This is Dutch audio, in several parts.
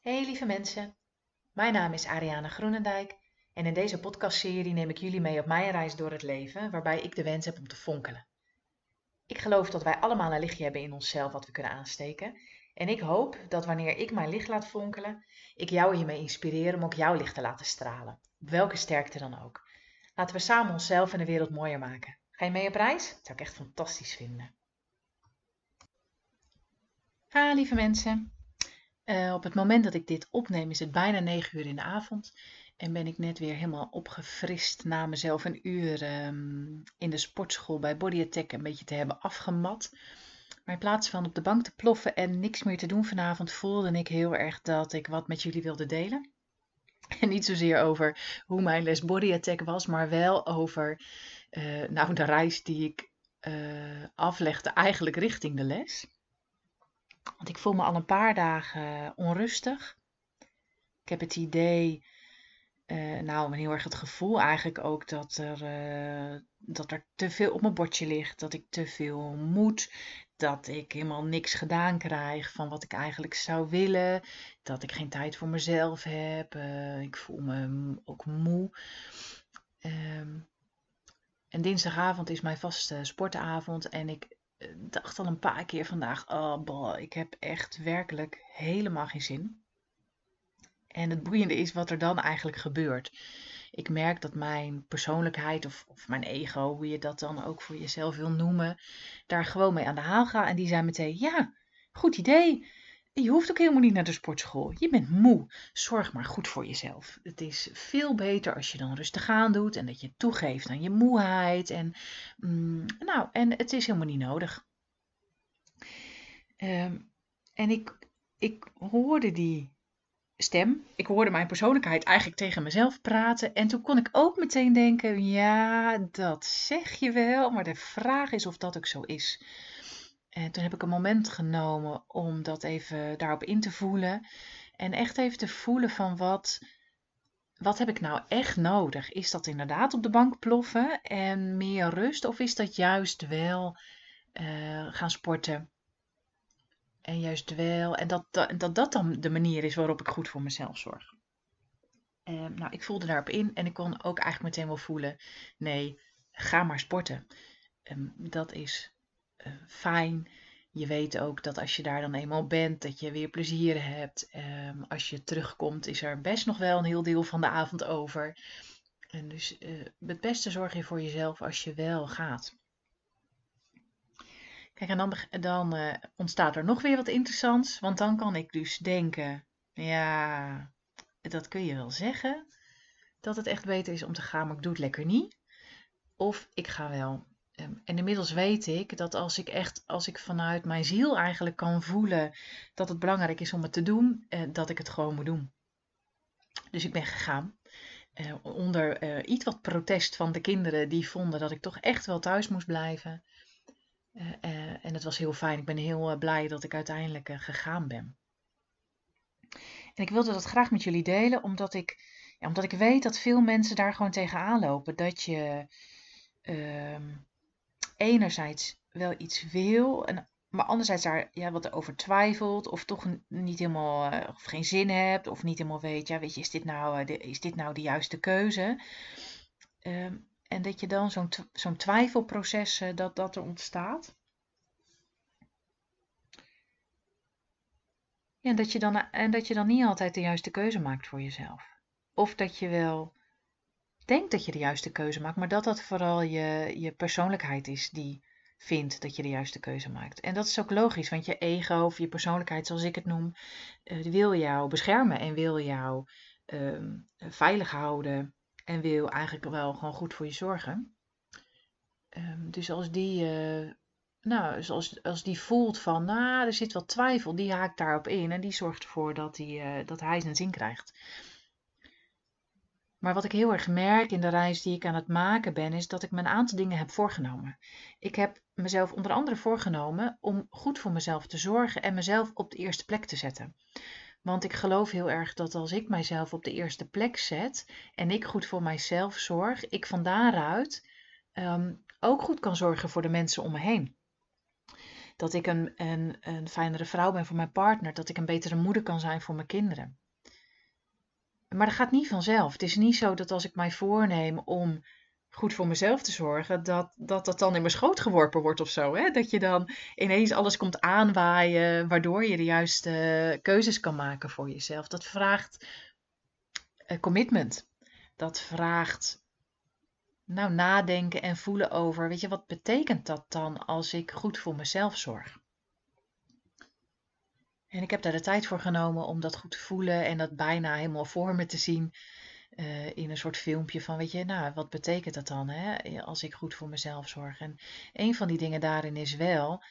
Hey lieve mensen, mijn naam is Ariane Groenendijk en in deze podcastserie neem ik jullie mee op mijn reis door het leven waarbij ik de wens heb om te fonkelen. Ik geloof dat wij allemaal een lichtje hebben in onszelf wat we kunnen aansteken en ik hoop dat wanneer ik mijn licht laat fonkelen, ik jou hiermee inspireer om ook jouw licht te laten stralen, op welke sterkte dan ook. Laten we samen onszelf en de wereld mooier maken. Ga je mee op reis? Dat zou ik echt fantastisch vinden. Ha, lieve mensen. Uh, op het moment dat ik dit opneem is het bijna 9 uur in de avond. En ben ik net weer helemaal opgefrist na mezelf een uur um, in de sportschool bij Body Attack een beetje te hebben afgemat. Maar in plaats van op de bank te ploffen en niks meer te doen vanavond, voelde ik heel erg dat ik wat met jullie wilde delen. En niet zozeer over hoe mijn les Body Attack was, maar wel over uh, nou, de reis die ik uh, aflegde eigenlijk richting de les. Want ik voel me al een paar dagen onrustig. Ik heb het idee, uh, nou, heel erg het gevoel eigenlijk ook dat er, uh, dat er te veel op mijn bordje ligt. Dat ik te veel moet. Dat ik helemaal niks gedaan krijg van wat ik eigenlijk zou willen. Dat ik geen tijd voor mezelf heb. Ik voel me ook moe. Um, en dinsdagavond is mijn vaste sportavond. En ik dacht al een paar keer vandaag, oh boy, ik heb echt werkelijk helemaal geen zin. En het boeiende is wat er dan eigenlijk gebeurt. Ik merk dat mijn persoonlijkheid of, of mijn ego, hoe je dat dan ook voor jezelf wil noemen, daar gewoon mee aan de haal gaat. En die zijn meteen, ja, goed idee. Je hoeft ook helemaal niet naar de sportschool. Je bent moe. Zorg maar goed voor jezelf. Het is veel beter als je dan rustig aan doet en dat je toegeeft aan je moeheid. En, mm, nou, en het is helemaal niet nodig. Um, en ik, ik hoorde die stem. Ik hoorde mijn persoonlijkheid eigenlijk tegen mezelf praten. En toen kon ik ook meteen denken: ja, dat zeg je wel. Maar de vraag is of dat ook zo is. En toen heb ik een moment genomen om dat even daarop in te voelen. En echt even te voelen van wat, wat heb ik nou echt nodig? Is dat inderdaad op de bank ploffen en meer rust? Of is dat juist wel uh, gaan sporten? En juist wel, en dat, dat, dat dat dan de manier is waarop ik goed voor mezelf zorg. Uh, nou, ik voelde daarop in en ik kon ook eigenlijk meteen wel voelen: nee, ga maar sporten. Um, dat is fijn. Je weet ook dat als je daar dan eenmaal bent, dat je weer plezier hebt. Um, als je terugkomt, is er best nog wel een heel deel van de avond over. En dus uh, het beste zorg je voor jezelf als je wel gaat. Kijk, en dan, dan uh, ontstaat er nog weer wat interessants. Want dan kan ik dus denken, ja, dat kun je wel zeggen. Dat het echt beter is om te gaan, maar ik doe het lekker niet. Of ik ga wel. Ehm, en inmiddels weet ik dat als ik echt, als ik vanuit mijn ziel eigenlijk kan voelen dat het belangrijk is om het te doen, eh, dat ik het gewoon moet doen. Dus ik ben gegaan. Uh, onder uh, iets wat protest van de kinderen die vonden dat ik toch echt wel thuis moest blijven. en het was heel fijn. Ik ben heel blij dat ik uiteindelijk gegaan ben. En ik wilde dat graag met jullie delen, omdat ik, ja, omdat ik weet dat veel mensen daar gewoon tegenaan lopen. Dat je ehm, enerzijds wel iets wil, en, maar anderzijds daar ja, wat over twijfelt, of toch niet helemaal, uh, of geen zin hebt, of niet helemaal weet, ja, weet je, is dit nou, uh, de, is dit nou de juiste keuze? Um, en dat je dan zo'n zo'n twijfelproces, uh, dat, dat er ontstaat. Ja, dat je dan, en dat je dan niet altijd de juiste keuze maakt voor jezelf. Of dat je wel denkt dat je de juiste keuze maakt, maar dat dat vooral je, je persoonlijkheid is die vindt dat je de juiste keuze maakt. En dat is ook logisch, want je ego of je persoonlijkheid, zoals ik het noem, uh, wil jou beschermen en wil jou uh, veilig houden en wil eigenlijk wel gewoon goed voor je zorgen. Um, dus als die, uh, nou, als, als die voelt van, nou, er zit wat twijfel, die haakt daarop in en die zorgt ervoor dat, die, uh, dat hij zijn zin krijgt. Maar wat ik heel erg merk in de reis die ik aan het maken ben, is dat ik me een aantal dingen heb voorgenomen. Ik heb mezelf onder andere voorgenomen om goed voor mezelf te zorgen en mezelf op de eerste plek te zetten. Want ik geloof heel erg dat als ik mijzelf op de eerste plek zet en ik goed voor mijzelf zorg, ik van daaruit um, ook goed kan zorgen voor de mensen om me heen. Dat ik een, een, een fijnere vrouw ben voor mijn partner. Dat ik een betere moeder kan zijn voor mijn kinderen. Maar dat gaat niet vanzelf. Het is niet zo dat als ik mij voorneem om goed voor mezelf te zorgen, dat dat, dat dan in mijn schoot geworpen wordt of zo. Hè? Dat je dan ineens alles komt aanwaaien, waardoor je de juiste keuzes kan maken voor jezelf. Dat vraagt uh, commitment. Dat vraagt nou, nadenken en voelen over, weet je, wat betekent dat dan als ik goed voor mezelf zorg? En ik heb daar de tijd voor genomen om dat goed te voelen en dat bijna helemaal voor me te zien. Uh, in een soort filmpje van, weet je, nou, wat betekent dat dan, hè, als ik goed voor mezelf zorg? En een van die dingen daarin is wel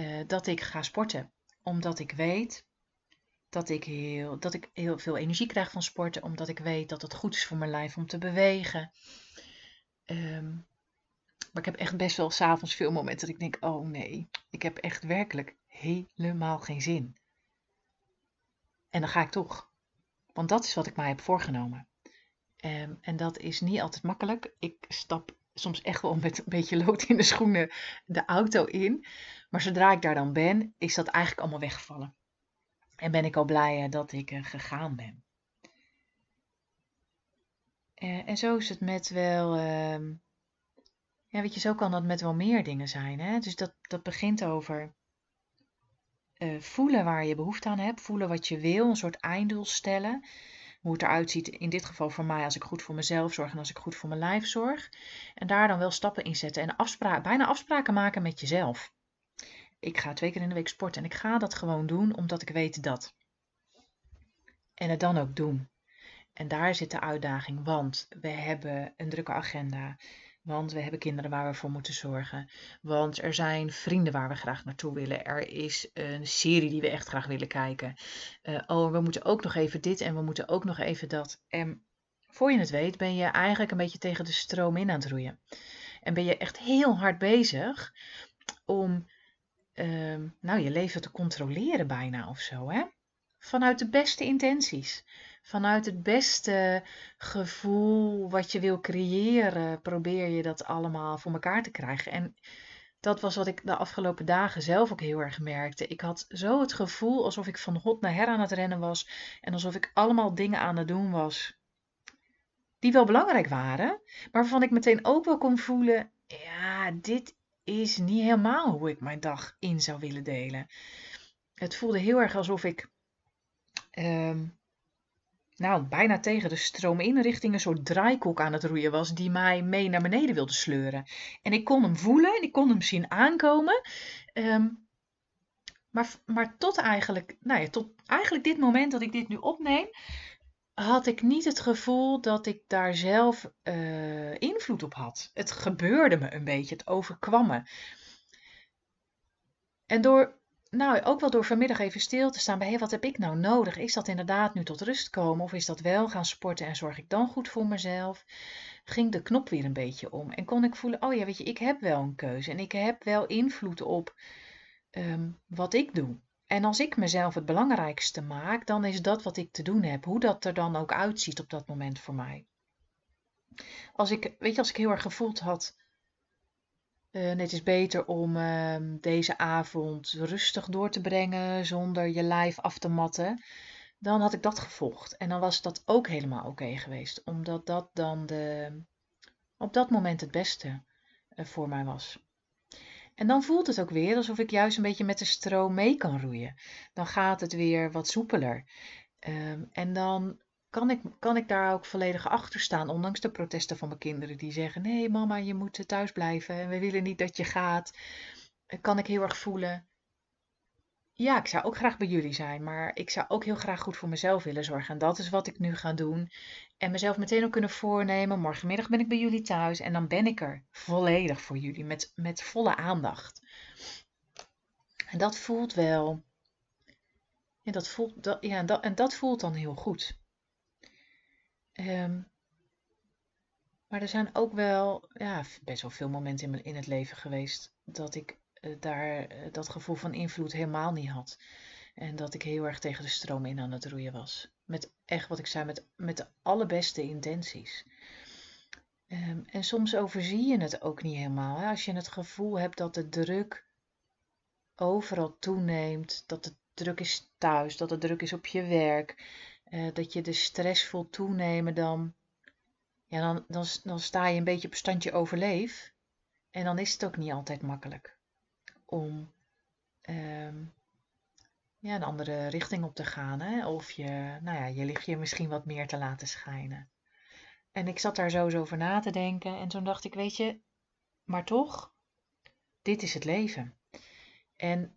uh, dat ik ga sporten. Omdat ik weet dat ik, heel, dat ik heel veel energie krijg van sporten. Omdat ik weet dat het goed is voor mijn lijf om te bewegen. Um, maar ik heb echt best wel s'avonds veel momenten dat ik denk, oh nee, ik heb echt werkelijk helemaal geen zin. En dan ga ik toch. Want dat is wat ik mij heb voorgenomen. Um, en dat is niet altijd makkelijk. Ik stap soms echt wel met een beetje lood in de schoenen de auto in. Maar zodra ik daar dan ben, is dat eigenlijk allemaal weggevallen. En ben ik al blij eh, dat ik uh, gegaan ben. Uh, en zo is het met wel. Uh, ja, weet je, zo kan dat met wel meer dingen zijn. Hè? Dus dat, dat begint over uh, voelen waar je behoefte aan hebt. Voelen wat je wil. Een soort einddoel stellen. Hoe het eruit ziet in dit geval voor mij als ik goed voor mezelf zorg en als ik goed voor mijn lijf zorg. En daar dan wel stappen in zetten. En afspraak, bijna afspraken maken met jezelf. Ik ga twee keer in de week sporten. En ik ga dat gewoon doen omdat ik weet dat. En het dan ook doen. En daar zit de uitdaging, want we hebben een drukke agenda. Want we hebben kinderen waar we voor moeten zorgen. Want er zijn vrienden waar we graag naartoe willen. Er is een serie die we echt graag willen kijken. Uh, oh, we moeten ook nog even dit en we moeten ook nog even dat. En voor je het weet ben je eigenlijk een beetje tegen de stroom in aan het roeien. En ben je echt heel hard bezig om uh, nou, je leven te controleren bijna of zo. Hè? Vanuit de beste intenties vanuit het beste gevoel wat je wil creëren, probeer je dat allemaal voor elkaar te krijgen. En dat was wat ik de afgelopen dagen zelf ook heel erg merkte. Ik had zo het gevoel alsof ik van hot naar her aan het rennen was. En alsof ik allemaal dingen aan het doen was die wel belangrijk waren. Maar waarvan ik meteen ook wel kon voelen, ja, dit is niet helemaal hoe ik mijn dag in zou willen delen. Het voelde heel erg alsof ik ehm, nou, bijna tegen de stroom in richting een soort draaikok aan het roeien was die mij mee naar beneden wilde sleuren. En ik kon hem voelen en ik kon hem zien aankomen. Ehm, maar, maar tot eigenlijk, nou ja, tot eigenlijk dit moment dat ik dit nu opneem, had ik niet het gevoel dat ik daar zelf uh, invloed op had. Het gebeurde me een beetje, het overkwam me. En door nou, ook wel door vanmiddag even stil te staan bij, wat heb ik nou nodig? Is dat inderdaad nu tot rust komen of is dat wel gaan sporten en zorg ik dan goed voor mezelf? Ging de knop weer een beetje om en kon ik voelen, oh ja, weet je, ik heb wel een keuze en ik heb wel invloed op ehm, wat ik doe. En als ik mezelf het belangrijkste maak, dan is dat wat ik te doen heb, hoe dat er dan ook uitziet op dat moment voor mij. Als ik, weet je, als ik heel erg gevoeld had, uh, het is beter om ehm, deze avond rustig door te brengen zonder je lijf af te matten. Dan had ik dat gevolgd. En dan was dat ook helemaal oké geweest. Omdat dat dan de, op dat moment het beste uh, voor mij was. En dan voelt het ook weer alsof ik juist een beetje met de stroom mee kan roeien. Dan gaat het weer wat soepeler. Um, en dan kan ik, kan ik daar ook volledig achter staan, ondanks de protesten van mijn kinderen die zeggen: nee, mama, je moet thuis blijven en we willen niet dat je gaat. Eh, kan ik heel erg voelen. Ja, ik zou ook graag bij jullie zijn, maar ik zou ook heel graag goed voor mezelf willen zorgen. En dat is wat ik nu ga doen. En mezelf meteen ook kunnen voornemen. Morgenmiddag ben ik bij jullie thuis en dan ben ik er volledig voor jullie, met, met volle aandacht. En dat voelt wel. Ja, dat voelt, ja, en dat voelt dan heel goed. Um, maar er zijn ook wel ja, best wel veel momenten in, het leven geweest dat ik uh, daar uh, dat gevoel van invloed helemaal niet had. En dat ik heel erg tegen de stroom in aan het roeien was. Met echt wat ik zei, met, met de allerbeste intenties. Um, en soms overzie je het ook niet helemaal. Hè? Als je het gevoel hebt dat de druk overal toeneemt, dat het druk is thuis, dat het druk is op je werk, eh, dat je de stress voelt toenemen, dan, ja, dan, dan, dan sta je een beetje op standje overleef. En dan is het ook niet altijd makkelijk om ehm, ja, een andere richting op te gaan. Hè? Of je, nou ja, je lichtje misschien wat meer te laten schijnen. En ik zat daar zo eens over na te denken en toen dacht ik, weet je, maar toch, dit is het leven. En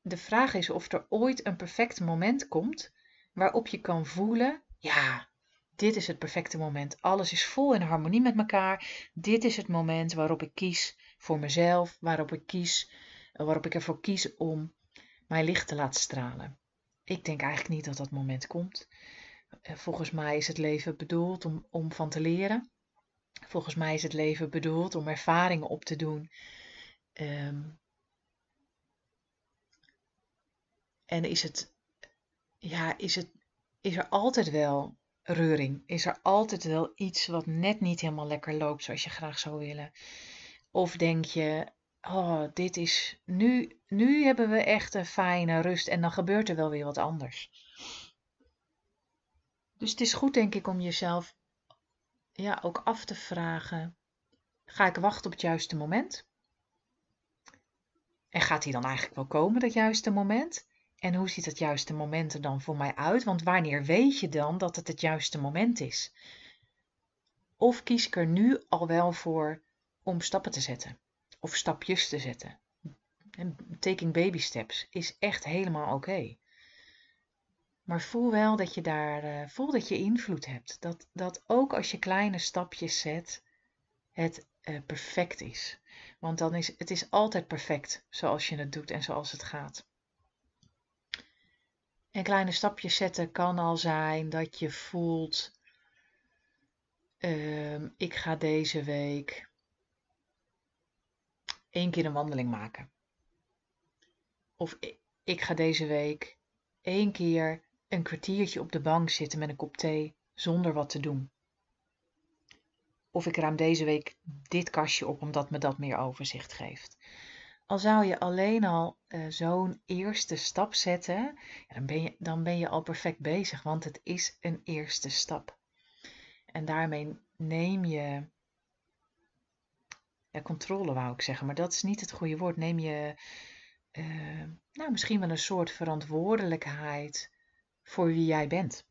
de vraag is of er ooit een perfect moment komt waarop je kan voelen, ja, dit is het perfecte moment. Alles is vol in harmonie met elkaar. Dit is het moment waarop ik kies voor mezelf, waarop ik kies, waarop ik ervoor kies om mijn licht te laten stralen. Ik denk eigenlijk niet dat dat moment komt. Eh, volgens mij is het leven bedoeld om, om van te leren. Volgens mij is het leven bedoeld om ervaringen op te doen. Ehm, en is het, ja, is het, is er altijd wel reuring? Is er altijd wel iets wat net niet helemaal lekker loopt zoals je graag zou willen? Of denk je, oh, dit is, nu, nu hebben we echt een fijne rust en dan gebeurt er wel weer wat anders. Dus het is goed, denk ik, om jezelf ja, ook af te vragen: ga ik wachten op het juiste moment? En gaat die dan eigenlijk wel komen, dat juiste moment? En hoe ziet het juiste moment er dan voor mij uit? Want wanneer weet je dan dat het het juiste moment is? Of kies ik er nu al wel voor om stappen te zetten? Of stapjes te zetten? taking baby steps is echt helemaal oké. Maar voel wel dat je daar, uh, voel dat je invloed hebt. Dat, dat ook als je kleine stapjes zet, het uh, perfect is. Want dan is het is altijd perfect zoals je het doet en zoals het gaat. En kleine stapjes zetten kan al zijn dat je voelt, uh, ik ga deze week één keer een wandeling maken. Of ik ga deze week één keer een kwartiertje op de bank zitten met een kop thee zonder wat te doen. Of ik ruim deze week dit kastje op omdat me dat meer overzicht geeft. Al zou je alleen al uh, zo'n eerste stap zetten, dan, ben je, dan ben je al perfect bezig, want het is een eerste stap. En daarmee neem je ja, controle, wou ik zeggen, maar dat is niet het goede woord. Neem je uh, nou, misschien wel een soort verantwoordelijkheid voor wie jij bent.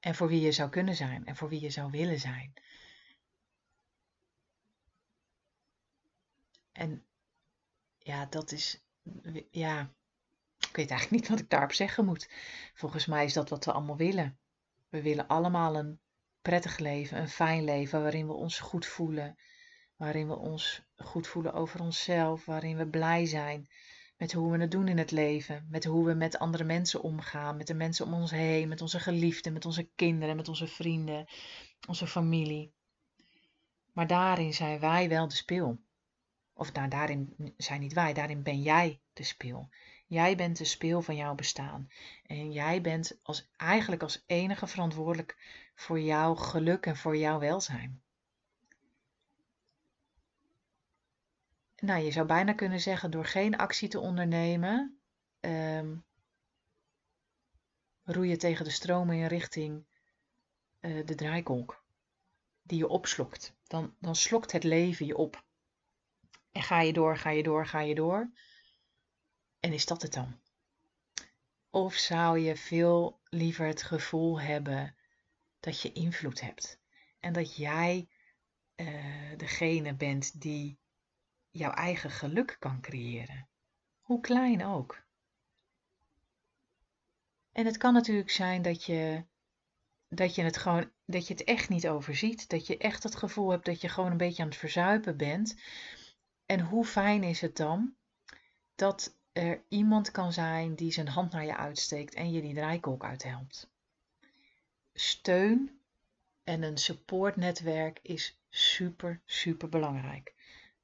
En voor wie je zou kunnen zijn en voor wie je zou willen zijn. En ja, dat is, ja, ik weet eigenlijk niet wat ik daarop zeggen moet. Volgens mij is dat wat we allemaal willen. We willen allemaal een prettig leven, een fijn leven waarin we ons goed voelen, waarin we ons goed voelen over onszelf, waarin we blij zijn, met hoe we het doen in het leven, met hoe we met andere mensen omgaan, met de mensen om ons heen, met onze geliefden, met onze kinderen, met onze vrienden, onze familie. Maar daarin zijn wij wel de speel. Of nou, daarin zijn niet wij, daarin ben jij de speel. Jij bent de speel van jouw bestaan. En jij bent als, eigenlijk als enige verantwoordelijk voor jouw geluk en voor jouw welzijn. nou, je zou bijna kunnen zeggen, door geen actie te ondernemen, um, roei je tegen de stromen in richting uh, de draaikolk die je opslokt. Dan, dan slokt het leven je op. En ga je door, ga je door, ga je door. En is dat het dan? Of zou je veel liever het gevoel hebben dat je invloed hebt en dat jij uh, degene bent die jouw eigen geluk kan creëren. Hoe klein ook. En het kan natuurlijk zijn dat je, dat je het gewoon, dat je het echt niet overziet. Dat je echt het gevoel hebt dat je gewoon een beetje aan het verzuipen bent. En hoe fijn is het dan dat er iemand kan zijn die zijn hand naar je uitsteekt en je die draaikolk uithelpt. Steun en een supportnetwerk is super, super belangrijk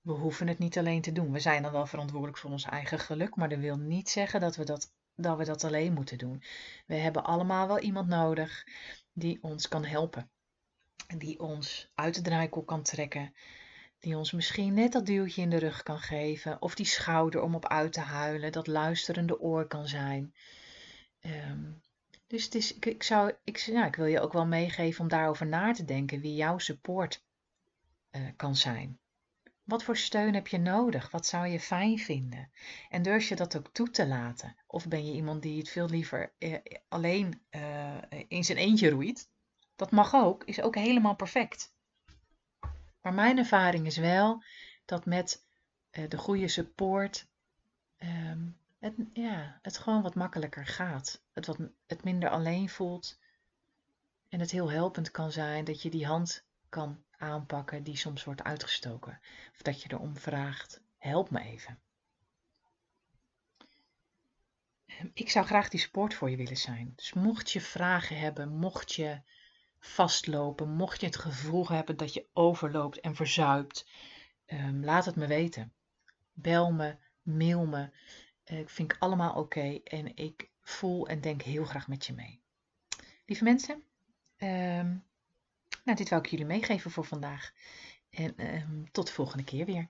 we hoeven het niet alleen te doen. We zijn dan wel verantwoordelijk voor ons eigen geluk, maar dat wil niet zeggen dat we dat, dat, we dat alleen moeten doen. We hebben allemaal wel iemand nodig die ons kan helpen. Die ons uit de draaikolk kan trekken. Die ons misschien net dat duwtje in de rug kan geven, of die schouder om op uit te huilen, dat luisterende oor kan zijn. Ehm, dus het is, ik, zou, ik, ik wil je ook wel meegeven om daarover na te denken wie jouw support uh, kan zijn. Wat voor steun heb je nodig? Wat zou je fijn vinden? En durf je dat ook toe te laten? Of ben je iemand die het veel liever eh, alleen uh, in zijn eentje roeit? Dat mag ook, is ook helemaal perfect. Maar mijn ervaring is wel dat met uh, de goede support um, het, ja, het gewoon wat makkelijker gaat. Het, wat, het minder alleen voelt. En het heel helpend kan zijn dat je die hand kan aanpakken die soms wordt uitgestoken. Of dat je erom vraagt, help me even. Ik zou graag die support voor je willen zijn. Dus mocht je vragen hebben, mocht je vastlopen, mocht je het gevoel hebben dat je overloopt en verzuipt, um, laat het me weten. Bel me, mail me. Uh, vind ik allemaal oké en ik voel en denk heel graag met je mee. Lieve mensen, um, nou, dit wil ik jullie meegeven voor vandaag. En um, tot de volgende keer weer.